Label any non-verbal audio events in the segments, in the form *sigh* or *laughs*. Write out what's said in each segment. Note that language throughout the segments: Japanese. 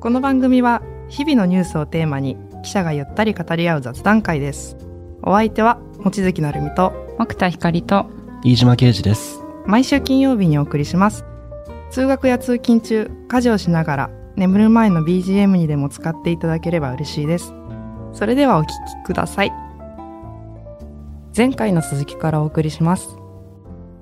この番組は日々のニュースをテーマに記者がゆったり語り合う雑談会です。お相手は望月成美と奥田光と飯島啓二です。毎週金曜日にお送りします。通学や通勤中家事をしながら眠る前の BGM にでも使っていただければ嬉しいです。それではお聞きください。前回の続きからお送りします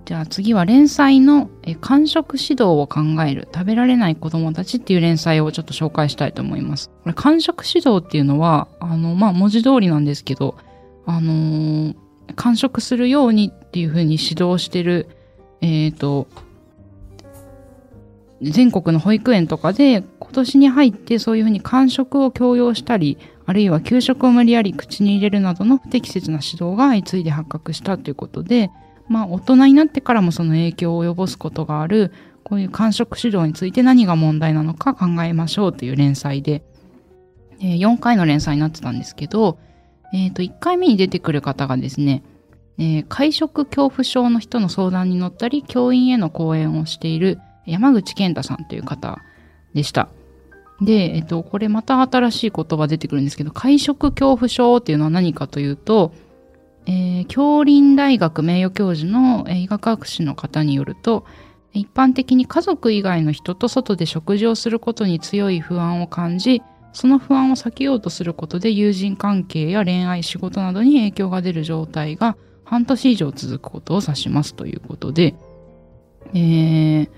じゃあ次は連載のえ完食指導を考える食べられない子供たちっていう連載をちょっと紹介したいと思います。これ完食指導っていうのは、あの、まあ、文字通りなんですけど、あのー完食するようにっていうふうに指導してる、えっ、と、全国の保育園とかで今年に入ってそういうふうに完食を強要したり、あるいは給食を無理やり口に入れるなどの不適切な指導が相次いで発覚したということで、まあ大人になってからもその影響を及ぼすことがある、こういう完食指導について何が問題なのか考えましょうという連載で、えー4回の連載になってたんですけど、えっ、と、1回目に出てくる方がですね、えー会食恐怖症の人の相談に乗ったり、教員への講演をしている山口健太さんという方でした。で、えっ、と、これまた新しい言葉出てくるんですけど、会食恐怖症っていうのは何かというと、えー、京林大学名誉教授のえ医学学士の方によると、一般的に家族以外の人と外で食事をすることに強い不安を感じ、その不安を避けようとすることで友人関係や恋愛、仕事などに影響が出る状態が半年以上続くことを指しますということで、えー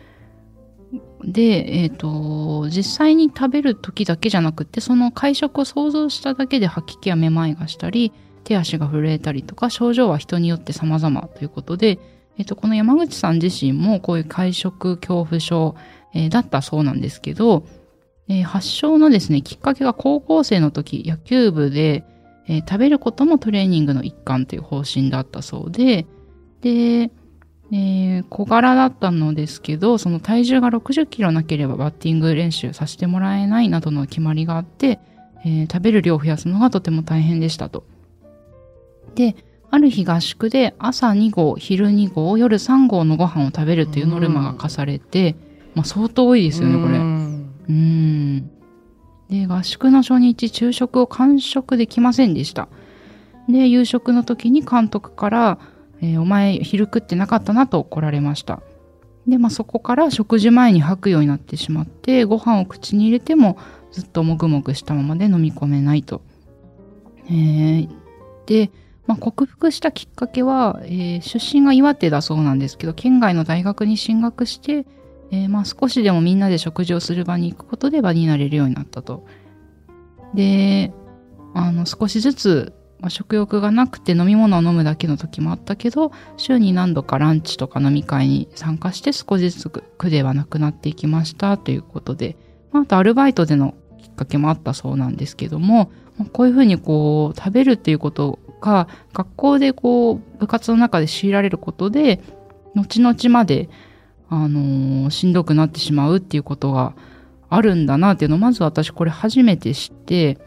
で、えっ、と、実際に食べる時だけじゃなくて、その会食を想像しただけで吐き気やめまいがしたり、手足が震えたりとか、症状は人によって様々ということで、えっ、と、この山口さん自身もこういう会食恐怖症、えーだったそうなんですけど、えー発症のですね、きっかけが高校生の時、野球部で、えー食べることもトレーニングの一環という方針だったそうで、で、えー小柄だったのですけど、その体重が60キロなければバッティング練習させてもらえないなどの決まりがあって、えー食べる量を増やすのがとても大変でしたと。で、ある日合宿で朝2合、昼2合、夜3合のご飯を食べるというノルマが課されて、まあ相当多いですよね、これ。うん。で、合宿の初日、昼食を完食できませんでした。で、夕食の時に監督から、えーお前昼食ってなかったなと怒られました。で、まあそこから食事前に吐くようになってしまって、ご飯を口に入れてもずっともぐもぐしたままで飲み込めないと。えーで、まあ、克服したきっかけは、えー出身が岩手だそうなんですけど、県外の大学に進学して、えーまあ少しでもみんなで食事をする場に行くことで場になれるようになったと。で、あの少しずつ、まあ、食欲がなくて飲み物を飲むだけの時もあったけど、週に何度かランチとか飲み会に参加して少しずつ苦ではなくなっていきましたということで、まあ、あとアルバイトでのきっかけもあったそうなんですけども、まあこういうふうにこう食べるっていうことが学校でこう部活の中で強いられることで、後々まであのーしんどくなってしまうっていうことがあるんだなっていうのをまず私これ初めて知って、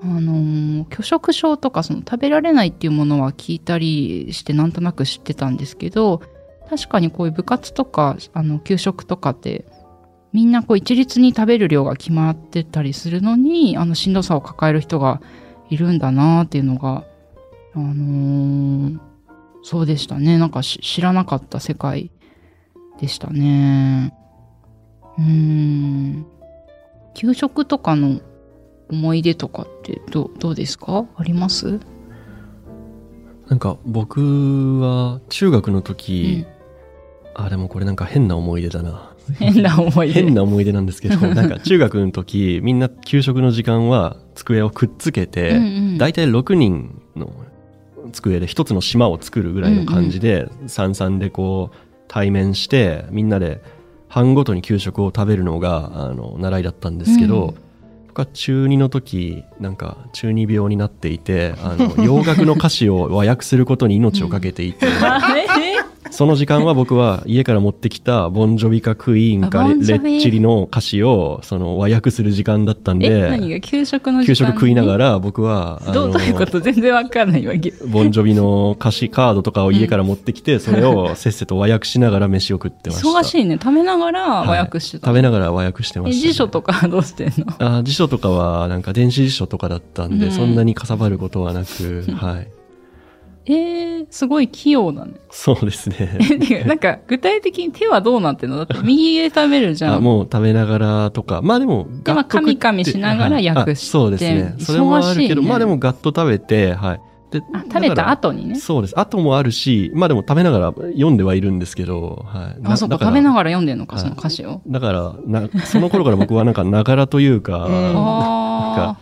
あのー拒食症とかその食べられないっていうものは聞いたりしてなんとなく知ってたんですけど確かにこういう部活とかあの給食とかってみんなこう一律に食べる量が決まってたりするのにあのしんどさを抱える人がいるんだなっていうのがあのーそうでしたね。なんかし知らなかった世界でしたね。うーん。給食とかの思い出とかってどうどうですか？あります？なんか僕は中学の時、あでもこれなんか変な思い出だな変な思い出。変な思い出なんですけど *laughs* なんか中学の時みんな給食の時間は机をくっつけて、うんうん。大体6人の机で一つの島を作るぐらいの感じで、三々でこう対面してみんなで班ごとに給食を食べるのがあの習いだったんですけど、うん。僕は中2の時なんか中二病になっていてあの洋楽の歌詞を和訳することに命をかけていて、*laughs* その時間は僕は家から持ってきたボンジョビかクイーンあかレッチリの歌詞をその和訳する時間だったんえ、何で、が？給食の時間？給食食いながら。ら僕は、どうどういうこと？全然わかんないわ。げボンジョビの歌詞カードとかを家から持ってきて、それをせっせと和訳しながら飯を食ってました。忙しいね。食べながら和訳してた。はい食べながら和訳してまえ、した、ね。辞書とかどうしてんの？あ辞書とかはなんか電子辞書とかだったんで、うんそんなにかさばることはなく、はい。えー、すごい器用だね。そうですね。*laughs* なんか、具体的に手はどうなってんの？だって右で食べるじゃあん。もう食べながらとか、まあでも、でまあガッと食って噛み噛みしながらはい訳しそうですね。それもあるけど、ねまあでもガッと食べて、はい。であ食べた後にね。そうです。後もあるし、まあでも食べながら読んではいるんですけど、はい。あ、そうか、食べながら読んでんのか、はいその歌詞を。だから、な、その頃から僕はなんか、ながらというか、*laughs* うんあ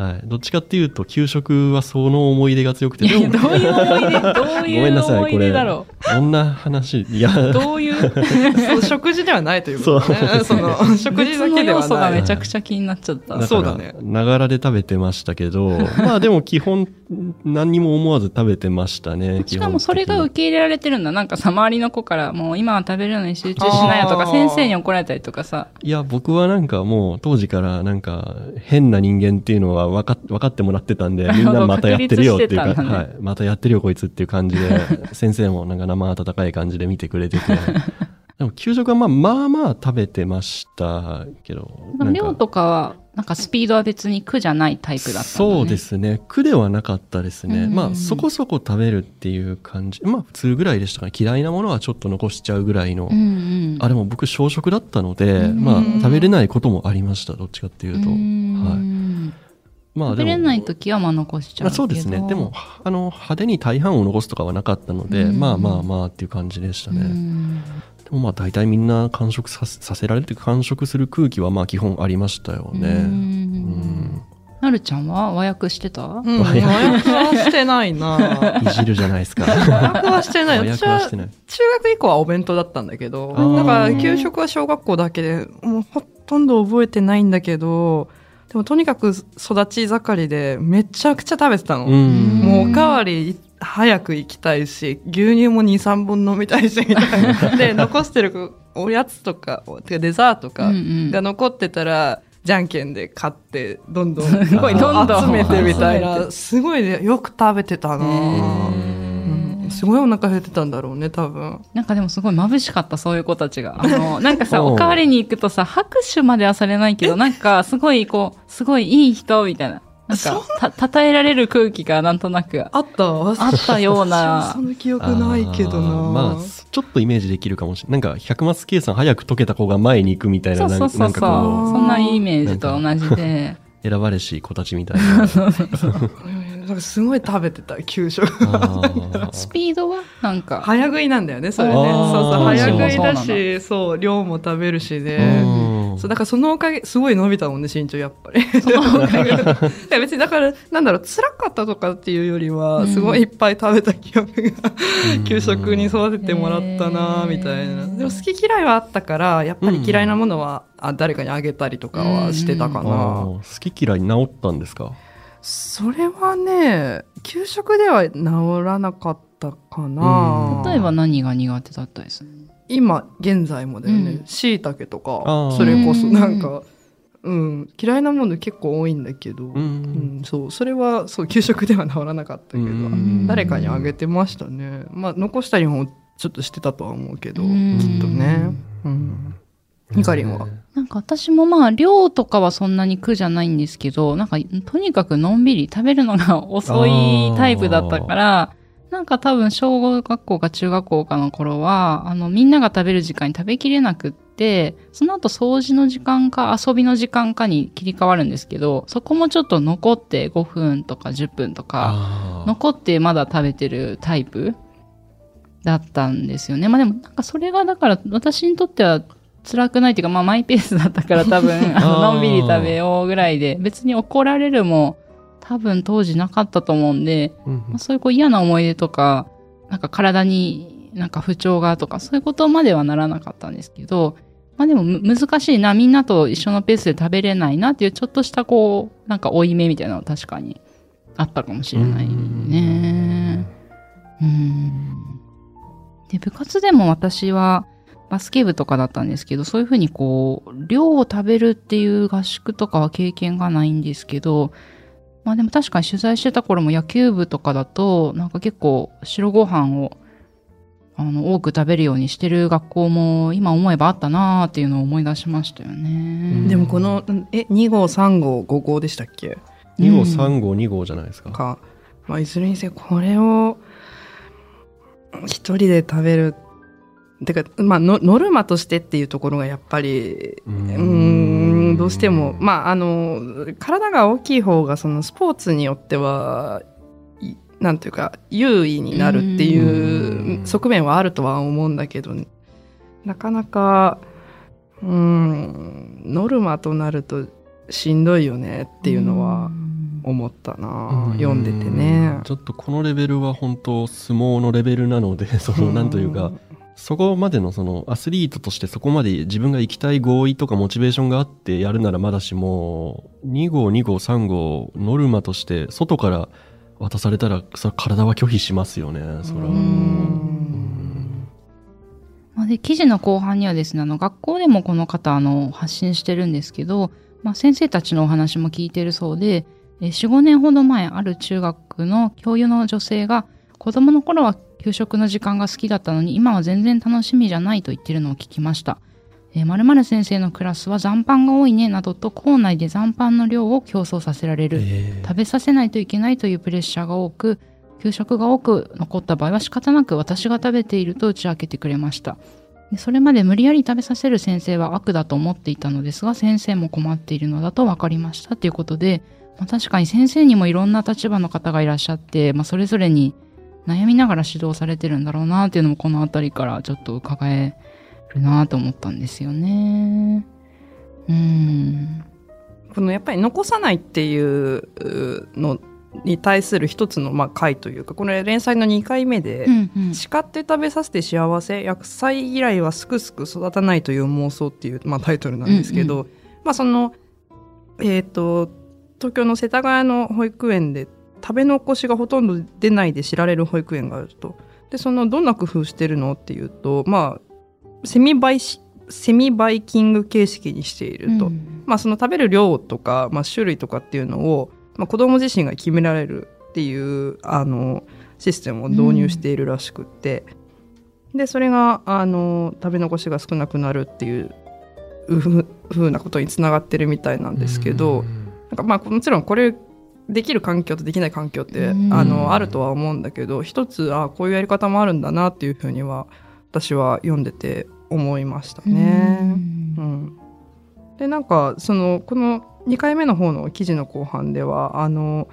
はい。どっちかっていうと、給食はその思い出が強くあ。て、どういう思い出、どうごめいうんなさい、思いこれ。出だろどんな話？いや、う。どういう、食事ではないということね。その、食事だけではない。めちゃくちゃ気になっちゃった。そうだねながらで食べてましたけど、まあでも基本、何にも思わず食べてましたね。しかもそれが受け入れられてるんだ。なんかさ、周りの子から、もう今は食べるのに集中しないよとか、先生に怒られたりとかさ。いや、僕はなんかもう当時からなんか変な人間っていうのは分かっ分かってもらってたんで、*laughs* みんなまたやってるよっていうか、ねはい。またやってるよこいつっていう感じで、*laughs* 先生もなんか生温かい感じで見てくれてて。*laughs* でも給食はまあまあまあ食べてましたけど。量とかは、なんかスピードは別に苦じゃないタイプだったね。そうで。すね。苦ではなかったですね。うんまあそこそこ食べるっていう感じ。まあ普通ぐらいでしたかね。嫌いなものはちょっと残しちゃうぐらいの。うんうん。あ、でも僕小食だったので、うんまあ食べれないこともありました。どっちかっていうと。うはい。んまあ食べれない時はまあ残しちゃうけど。まあそうですね。でも、あの、派手に大半を残すとかはなかったので、うんまあまあまあっていう感じでしたうね。ん、でもまあ大体みんな完食させさせられて完食する空気はまあ基本ありましたよね。なるちゃんは和訳してた、うん、和訳はしてないな。*laughs* いじるじゃないですか。和訳はしてない。和私は訳はしてない。中学以降はお弁当だったんだけど、だから給食は小学校だけで、もうほとんど覚えてないんだけど、でもとにかく育ち盛りでめちゃくちゃ食べてたの。うん。もうおかわり早く行きたいし、牛乳も2、3本飲みたいし、みたいな。で、残してるおやつとか、てかデザートとかが残ってたら、じゃんけんで買って、どんどん *laughs* すごいどんどん集めてみたいな。て *laughs* すごいね、よく食べてたな、うんすごいお腹減ってたんだろうね、多分。なんかでもすごい眩しかった、そういう子たちが。あの、*laughs* なんかさ、おかわりに行くとさ、拍手まではされないけど、なんか、すごい、こう、すごいいい人、みたいな。なんか、た、称えられる空気がなんとなくあったあったようなそ。の記憶ないけどな。まあ、ちょっとイメージできるかもしれない。なんか、百マス計算早く解けた子が前に行くみたいな、そうそうそうそう。なんかこそんなイメージと同じで。う、選ばれし子たちみたいな。*laughs* *laughs* *laughs* うんなんかすごい食べてた、給食。*laughs* スピードはなんか、早食いなんだよね、それね。あそうーそう、早食いだそうし、そう、量も食べるしで。うんそう、だからそのおかげ、すごい伸びたもんね、身長やっぱり。*laughs* 別にだから、なんだろう、辛かったとかっていうよりは、うんすごいいっぱい食べた記憶が、給食に育ててもらったなみたいな。でも好き嫌いはあったから、やっぱり嫌いなものは、あ誰かにあげたりとかはしてたかあな。ー好き嫌い治ったんですか？それはね、給食では治らなかったかな。例えば何が苦手だったです？今現在もだようん。ねしいたけとあかー。それこそうん。なんか、うん、嫌いなもの結構多いんだけど、ううんん。そうそれはそう給食では治らなかったけど、うん。誰かにあげてましたね。まあ残したりもちょっとしてたとは思うけど、うん。きっとね、うん、ヒカリンは？なんか私もまあ量とかはそんなに苦じゃないんですけど、なんかとにかくのんびり食べるのが遅いタイプだったから、なんか多分小学校か中学校かの頃は、あのみんなが食べる時間に食べきれなくって、その後掃除の時間か遊びの時間かに切り替わるんですけど、そこもちょっと残って5分とか10分とか、残ってまだ食べてるタイプだったんですよね。まあでもなんかそれがだから私にとっては辛くないっていうかまあマイペースだったから多分 *laughs* あののんびり食べようぐらいで別に怒られるも多分当時なかったと思うんで、うんまあ、そういうこう嫌な思い出とかなんか体になんか不調がとかそういうことまではならなかったんですけどまあでもむ難しいなみんなと一緒のペースで食べれないなっていうちょっとしたこうなんか負い目みたいなのは確かにあったかもしれないね。うん。で、部活でも私はバスケ部とかだったんですけど、そういうふうにこう、量を食べるっていう合宿とかは経験がないんですけど、まあでも確かに取材してた頃も野球部とかだと、なんか結構白ご飯をあの多く食べるようにしてる学校も今思えばあったなーっていうのを思い出しましたよね。でもこのえ2号3号5号でしたっけ？2号3号2号じゃないですか。か、まあ、いずれにせよこれを一人で食べるてか、まあの、ノルマとしてっていうところがやっぱり、ううん。ん、どうしても、まあ、あの、体が大きい方が、そのスポーツによっては、いなんていうか、優位になるっていう側面はあるとは思うんだけど、なかなか、うん、ノルマとなるとしんどいよねっていうのは思ったな、読んでてね。ちょっとこのレベルは本当相撲のレベルなので、そのなんというか、そこまでのそのアスリートとしてそこまで自分が行きたい合意とかモチベーションがあってやるならまだしも、2号、2号、3号、ノルマとして外から渡されたら、それ体は拒否しますよね、それは。で記事の後半にはですねあの学校でもこの方あの発信してるんですけど、まあ、先生たちのお話も聞いてるそうで45年ほど前ある中学の教諭の女性が子供の頃は給食の時間が好きだったのに今は全然楽しみじゃないと言ってるのを聞きました。えー、〇〇先生のクラスは残飯が多いねなどと校内で残飯の量を競争させられる、え。食べさせないといけないというプレッシャーが多く給食が多く残った場合は仕方なく私が食べていると打ち明けてくれました。でそれまで無理やり食べさせる先生は悪だと思っていたのですが先生も困っているのだと分かりました。ということで、まあ、確かに先生にもいろんな立場の方がいらっしゃって、まあ、それぞれに悩みながら指導されてるんだろうなっていうのもこの辺りからちょっと伺えるなと思ったんですよね。うん。このやっぱり残さないっていうのに対する一つのまあ回というかこれ連載の2回目でうんうん「叱って食べさせて幸せ野菜嫌いはすくすく育たないという妄想」っていう、まあ、タイトルなんですけど、うまあそのえっ、と東京の世田谷の保育園で食べ残しがほとんど出ないで知られる保育園があると。でそのどんな工夫してるのっていうとまあセミバイシセミバイキング形式にしていると。うんまあ、その食べる量とか、まあ、種類とかっていうのを、まあ、子供自身が決められるっていうあのシステムを導入しているらしくって、でそれがあの食べ残しが少なくなるっていうふふうなことにつながってるみたいなんですけど、なんかまあもちろんこれできる環境とできない環境って、うん。あのあるとは思うんだけど一つあこういうやり方もあるんだなっていうふうには私は読んでて思いましたね。うん、でなんかそのこの2回目の方の記事の後半ではあの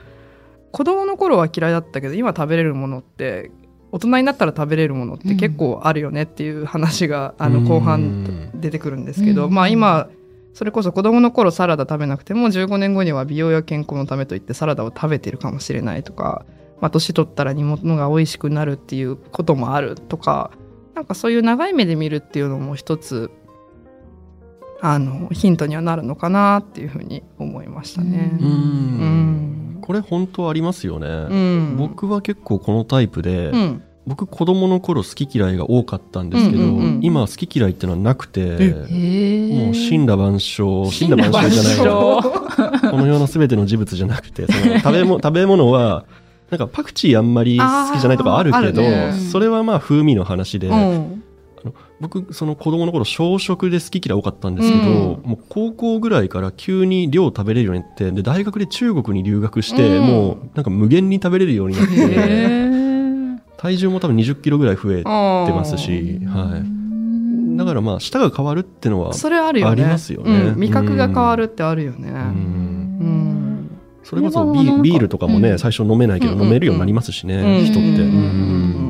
子供の頃は嫌いだったけど今食べれるものって大人になったら食べれるものって結構あるよねっていう話が、あの後半出てくるんですけど、うん。まあ今それこそ子供の頃サラダ食べなくても15年後には美容や健康のためといってサラダを食べてるかもしれないとか、まあ、年取ったら煮物が美味しくなるっていうこともあるとかなんかそういう長い目で見るっていうのも一つあのヒントにはなるのかなっていうふうに思いましたね。うん。うん。これ本当ありますよね、うん。僕は結構このタイプで、うん僕子供の頃好き嫌いが多かったんですけど、うんうんうん。今好き嫌いってのはなくてもう神羅万象神羅万象じゃないこの世の全ての事物じゃなくてその食べも *laughs* 食べ物はなんかパクチーあんまり好きじゃないとかあるけどね。それはまあ風味の話で、うん。僕その子供の頃小食で好き嫌い多かったんですけど、うん。もう高校ぐらいから急に量食べれるようになってで大学で中国に留学して、うん。もうなんか無限に食べれるようになっへてえ体重も多分20キロぐらい増えてますし、はい、だからまあ舌が変わるってのはそれあるよね。ありますよね。うん。味覚が変わるってあるよね。うん。うん。それこそビビールとかもね、うん。最初飲めないけど飲めるようになりますしね、うん。人って。うん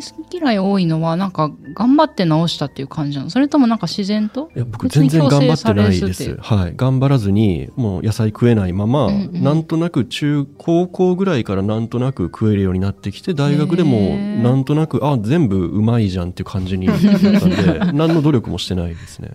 好き嫌い多いのはなんか頑張って直したっていう感じなの？それともなんか自然と？いや僕全然頑張ってないです。はい。頑張らずに、もう野菜食えないまま、うんうんなんとなく中、高校ぐらいからなんとなく食えるようになってきて、大学でもなんとなく、あ、全部うまいじゃんっていう感じになったんで、*laughs* 何の努力もしてないですね。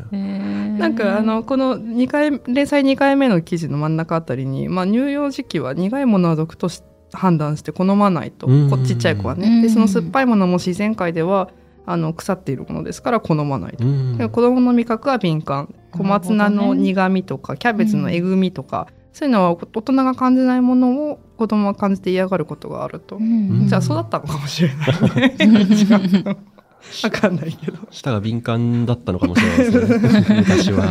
なんかあのこの2回連載2回目の記事の真ん中あたりに、まあ、乳幼児期は苦いものは毒とし判断して好まないと、うん。こちっちゃい子はうん。ねでその酸っぱいものも自然界ではあの腐っているものですから好まないと、うん。で子供の味覚は敏感。小松菜の苦味とかキャベツのえぐみとか、そういうのは大人が感じないものを子供は感じて嫌がることがあると、うん。じゃあそうだったのかもしれない。ね違う *laughs* わかんないけど。舌が敏感だったのかもしれないですね。*laughs* 昔は。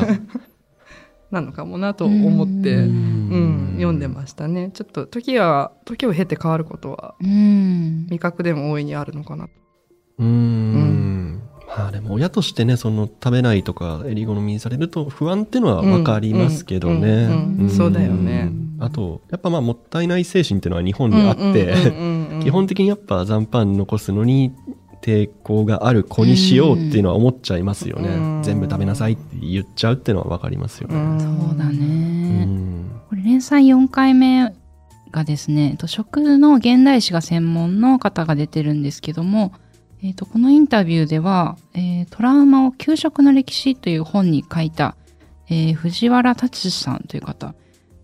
なのかもなと思って、ううん読んでましたね。ちょっと時は時を経て変わることはうん。味覚でも大いにあるのかな。うーん。まあでも親としてねその食べないとかえり好みにされると不安っていうのは分かりますけどね。そうだよね。あとやっぱまあもったいない精神っていうのは日本にあって、基本的にやっぱ残飯残すのに抵抗がある子にしようっていうのは思っちゃいますよね。うん全部食べなさいって言っちゃうっていうのは分かりますよね。そうだうね。んこれ連載4回目がですね、えっと食の現代史が専門の方が出てるんですけども、えっとこのインタビューでは、えートラウマを給食の歴史という本に書いた、えー藤原達さんという方、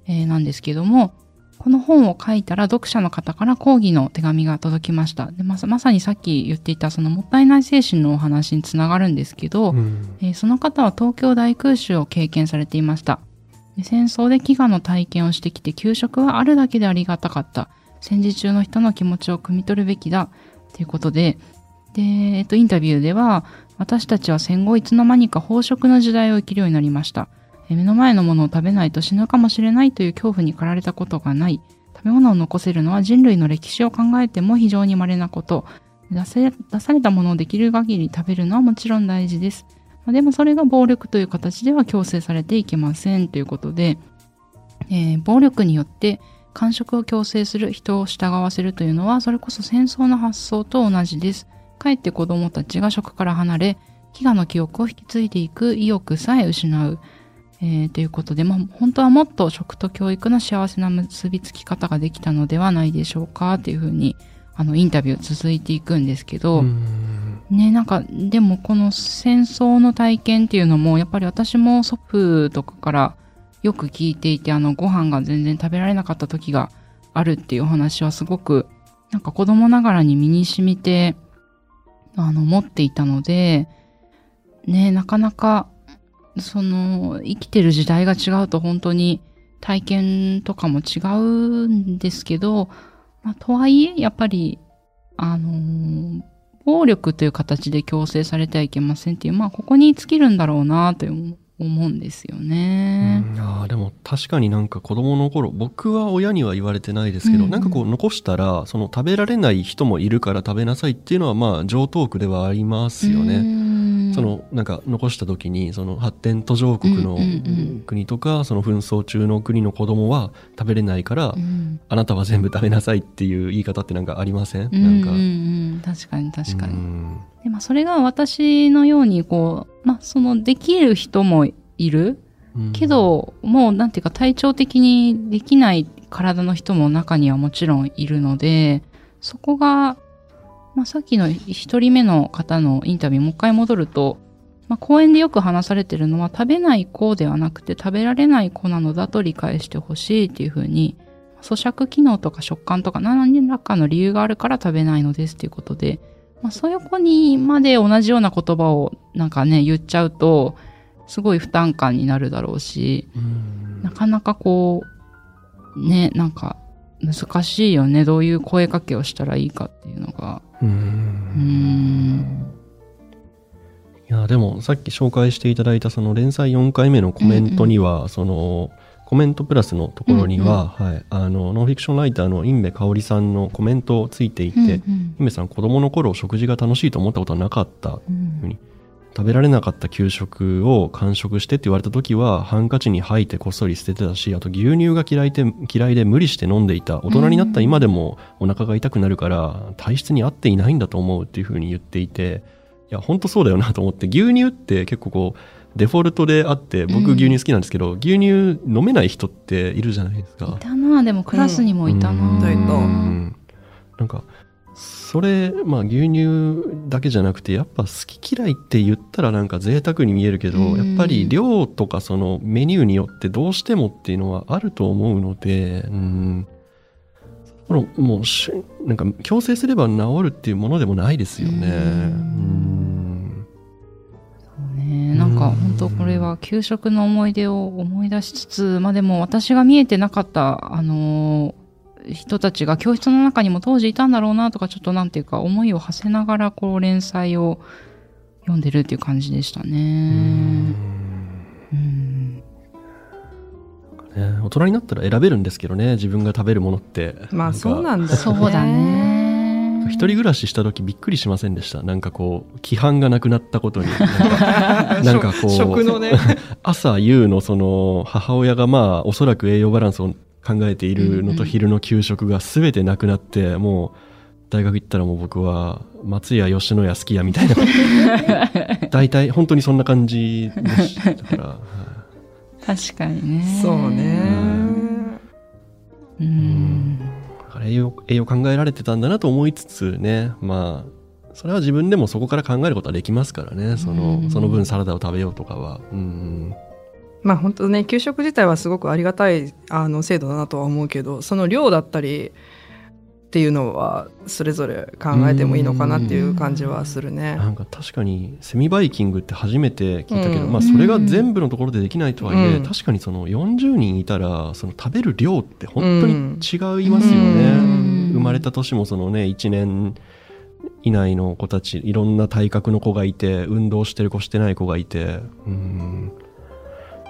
えーなんですけども、この本を書いたら読者の方から抗議の手紙が届きました。でまさまさにさっき言っていたそのもったいない精神のお話につながるんですけど、うんえーその方は東京大空襲を経験されていました。で戦争で飢餓の体験をしてきて給食はあるだけでありがたかった。戦時中の人の気持ちを汲み取るべきだ。ということで、で、えっと、インタビューでは、私たちは戦後いつの間にか飽食の時代を生きるようになりました。目の前のものを食べないと死ぬかもしれないという恐怖に駆られたことがない。食べ物を残せるのは人類の歴史を考えても非常に稀なこと。出せ出されたものをできる限り食べるのはもちろん大事です。までもそれが暴力という形では強制されていけませんということで、えー暴力によって感触を強制する人を従わせるというのはそれこそ戦争の発想と同じです。かえって子供たちが食から離れ、飢餓の記憶を引き継いでいく意欲さえ失う。えーということで、まあ、本当はもっと食と教育の幸せな結びつき方ができたのではないでしょうかというふうに、あの、インタビュー続いていくんですけど、うん。ねなんかでもこの戦争の体験っていうのもやっぱり私も祖父とかからよく聞いていてあのご飯が全然食べられなかった時があるっていうお話はすごくなんか子供ながらに身に染みてあの持っていたのでねなかなかその生きてる時代が違うと本当に体験とかも違うんですけど、まあ、とはいえやっぱりあの暴力という形で強制されてはいけませんっていう、まあ、ここに尽きるんだろうなという思うんですよね。うん。あーでも確かになんか子供の頃僕は親には言われてないですけど、うん。うんなんかこう残したらその食べられない人もいるから食べなさいっていうのはまあ上等句ではありますよね。ねそのなんか残した時にその発展途上国の国とかその紛争中の国の子供は食べれないから、うん。あなたは全部食べなさいっていう言い方ってなんかありません、うんなんか、確かに確かに。うんでまあ、それが私のようにこう、まあ、そのできる人もいる。うん。けど、もうなんていうか体調的にできない体の人も中にはもちろんいるので、そこが、まあ、さっきの一人目の方のインタビューもう一回戻ると、まあ、講演でよく話されてるのは食べない子ではなくて食べられない子なのだと理解してほしいっていうふうに、咀嚼機能とか食感とか何らかの理由があるから食べないのですっていうことで、まあ、そういう子にまで同じような言葉をなんかね言っちゃうとすごい負担感になるだろうしうん。なかなかこうねなんか難しいよね。どういう声かけをしたらいいかっていうのが。ううん。んいやでもさっき紹介していただいたその連載4回目のコメントには、そのコメントプラスのところには、はい、あのノンフィクションライターの印部香織さんのコメントついていて、うんうん。印部さん子供の頃食事が楽しいと思ったことはなかったうん。食べられなかった給食を完食してって言われた時はハンカチに吐いてこっそり捨ててたしあと牛乳が嫌いで嫌いで無理して飲んでいた大人になった今でもお腹が痛くなるから体質に合っていないんだと思うっていうふうに言っていていや本当そうだよなと思って牛乳って結構こうデフォルトであって僕うん。牛乳好きなんですけど、牛乳飲めない人っているじゃないですか。い。たなでもクラスにもいたな、うん。いたいたうんなんかそれまあ牛乳だけじゃなくてやっぱ好き嫌いって言ったらなんか贅沢に見えるけど、うん。やっぱり量とかそのメニューによってどうしてもっていうのはあると思うので、うん、そこのもうしなんか強制すれば治るっていうものでもないですよね。うんか本当これは給食の思い出を思い出しつつ、まあでも私が見えてなかった、あのー人たちが教室の中にも当時いたんだろうなとか、ちょっとなんていうか思いを馳せながらこう連載を読んでるっていう感じでしたうね。んうん。ね大人になったら選べるんですけどね自分が食べるものってまあそうなんだよね。そうだね。一人暮らしした時びっくりしませんでした？なんかこう規範がなくなったことになんかなんかこう食のね。*laughs* 朝夕のその母親がまあおそらく栄養バランスを考えているのとうんうん昼の給食が全てなくなってもう大学行ったらもう僕は松屋吉野家好きやみたいな *laughs* 大体本当にそんな感じでしたから、はい確かにね。そうね。うん。だから栄養栄養考えられてたんだなと思いつつね。まあそれは自分でもそこから考えることはできますからね。その,、うん。その分サラダを食べようとかは。うん。まあ本当ね、給食自体はすごくありがたいあの制度だなとは思うけど、その量だったりっていうのはそれぞれ考えてもいいのかなっていう感じはするね。なんか確かにセミバイキングって初めて聞いたけど、うん。まあそれが全部のところでできないとはいえ、うん。確かにその40人いたらその食べる量って本当に違いますよね、うん。生まれた年もそのね1年以内の子たちいろんな体格の子がいて運動してる子してない子がいて。うん。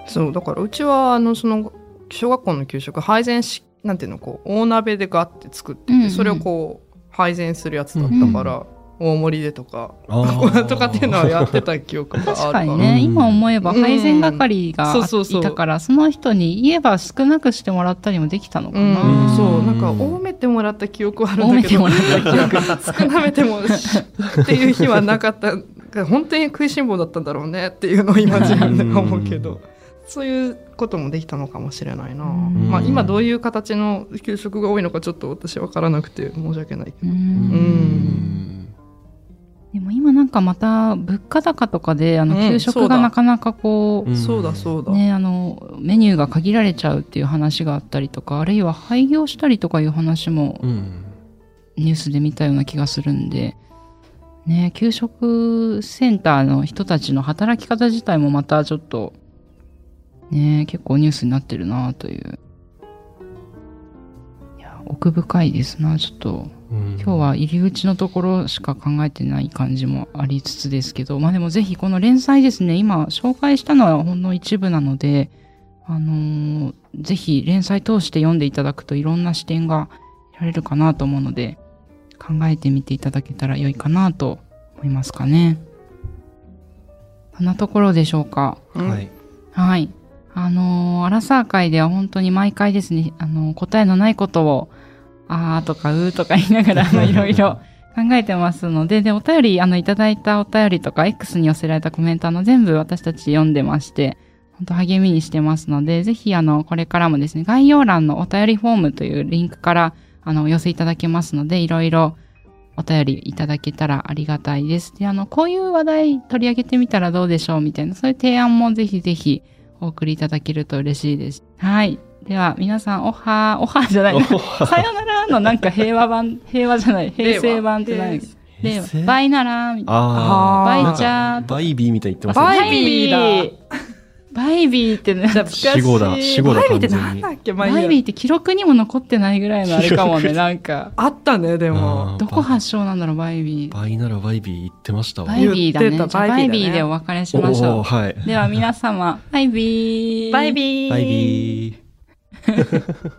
そう、だからうちはあのその小学校の給食配膳し、なんていうの、こう大鍋でガッて作ってて、うんうん。それをこう配膳するやつだったから、大盛りでとか、*laughs* とかっていうのはやってた記憶がある。確か。にね、うん。今思えば配膳係がうんそうそうそう。いたから、その人に言えば少なくしてもらったりもできたのかうん。な。そうなんか多めてもらった記憶はある多めんだけどてもらった記憶。*laughs* 少なめてもしっていう日はなかった。本当に食いしん坊だったんだろうねっていうのを今自分で思うけどそういうこともできたのかもしれないな、ん。まあ、今どういう形の給食が多いのかちょっと私分からなくて申し訳ないけうど、ん。でも今なんかまた物価高とかであのうん。給食がなかなかこう、うん。そうだそうだ、ね、あのメニューが限られちゃうっていう話があったりとかあるいは廃業したりとかいう話もうん。ニュースで見たような気がするんで、ね、給食センターの人たちの働き方自体もまたちょっと、ね、結構ニュースになってるなという。いや、奥深いですな、ちょっと。うん今日は入り口のところしか考えてない感じもありつつですけど、まあでもぜひこの連載ですね、今紹介したのはほんの一部なので、あのーぜひ連載通して読んでいただくといろんな視点が得られるかなと思うので、考えてみていただけたら良いかなと思いますかね。そんなところでしょうか。うんはいはい。あのーアラサー会では本当に毎回ですね、あのー答えのないことを、あーとかうーとか言いながら、あの、いろいろ考えてますので、で、お便り、あの、いただいたお便りとか、X に寄せられたコメント、あの、全部私たち読んでまして、本当励みにしてますので、ぜひ、あの、これからもですね、概要欄のお便りフォームというリンクから、あの、お寄せいただけますので、いろいろお便りいただけたらありがたいです。で、あの、こういう話題取り上げてみたらどうでしょうみたいな、そういう提案もぜひぜひお送りいただけると嬉しいです。はい。では、皆さん、おはー、おはーじゃない。*laughs* な。さよならのなんか平和版、*laughs* 平和じゃない、平成版って何令和。バイならみたいな。あバイチャーバイビーみたいに言ってますね。バイビーだバイビーってね、懐かしい。死語だ死語だバイビーってなんだっけ、まあバイビーって記録にも残ってないぐらいのあれかもね、なんか。あったねでもどこ発祥なんだろう、バイビー。バイならバイビー言ってましたわバイビーだね。バイビーでお別れしましょおーはいう。では皆様、バイビー。バイビーバイビー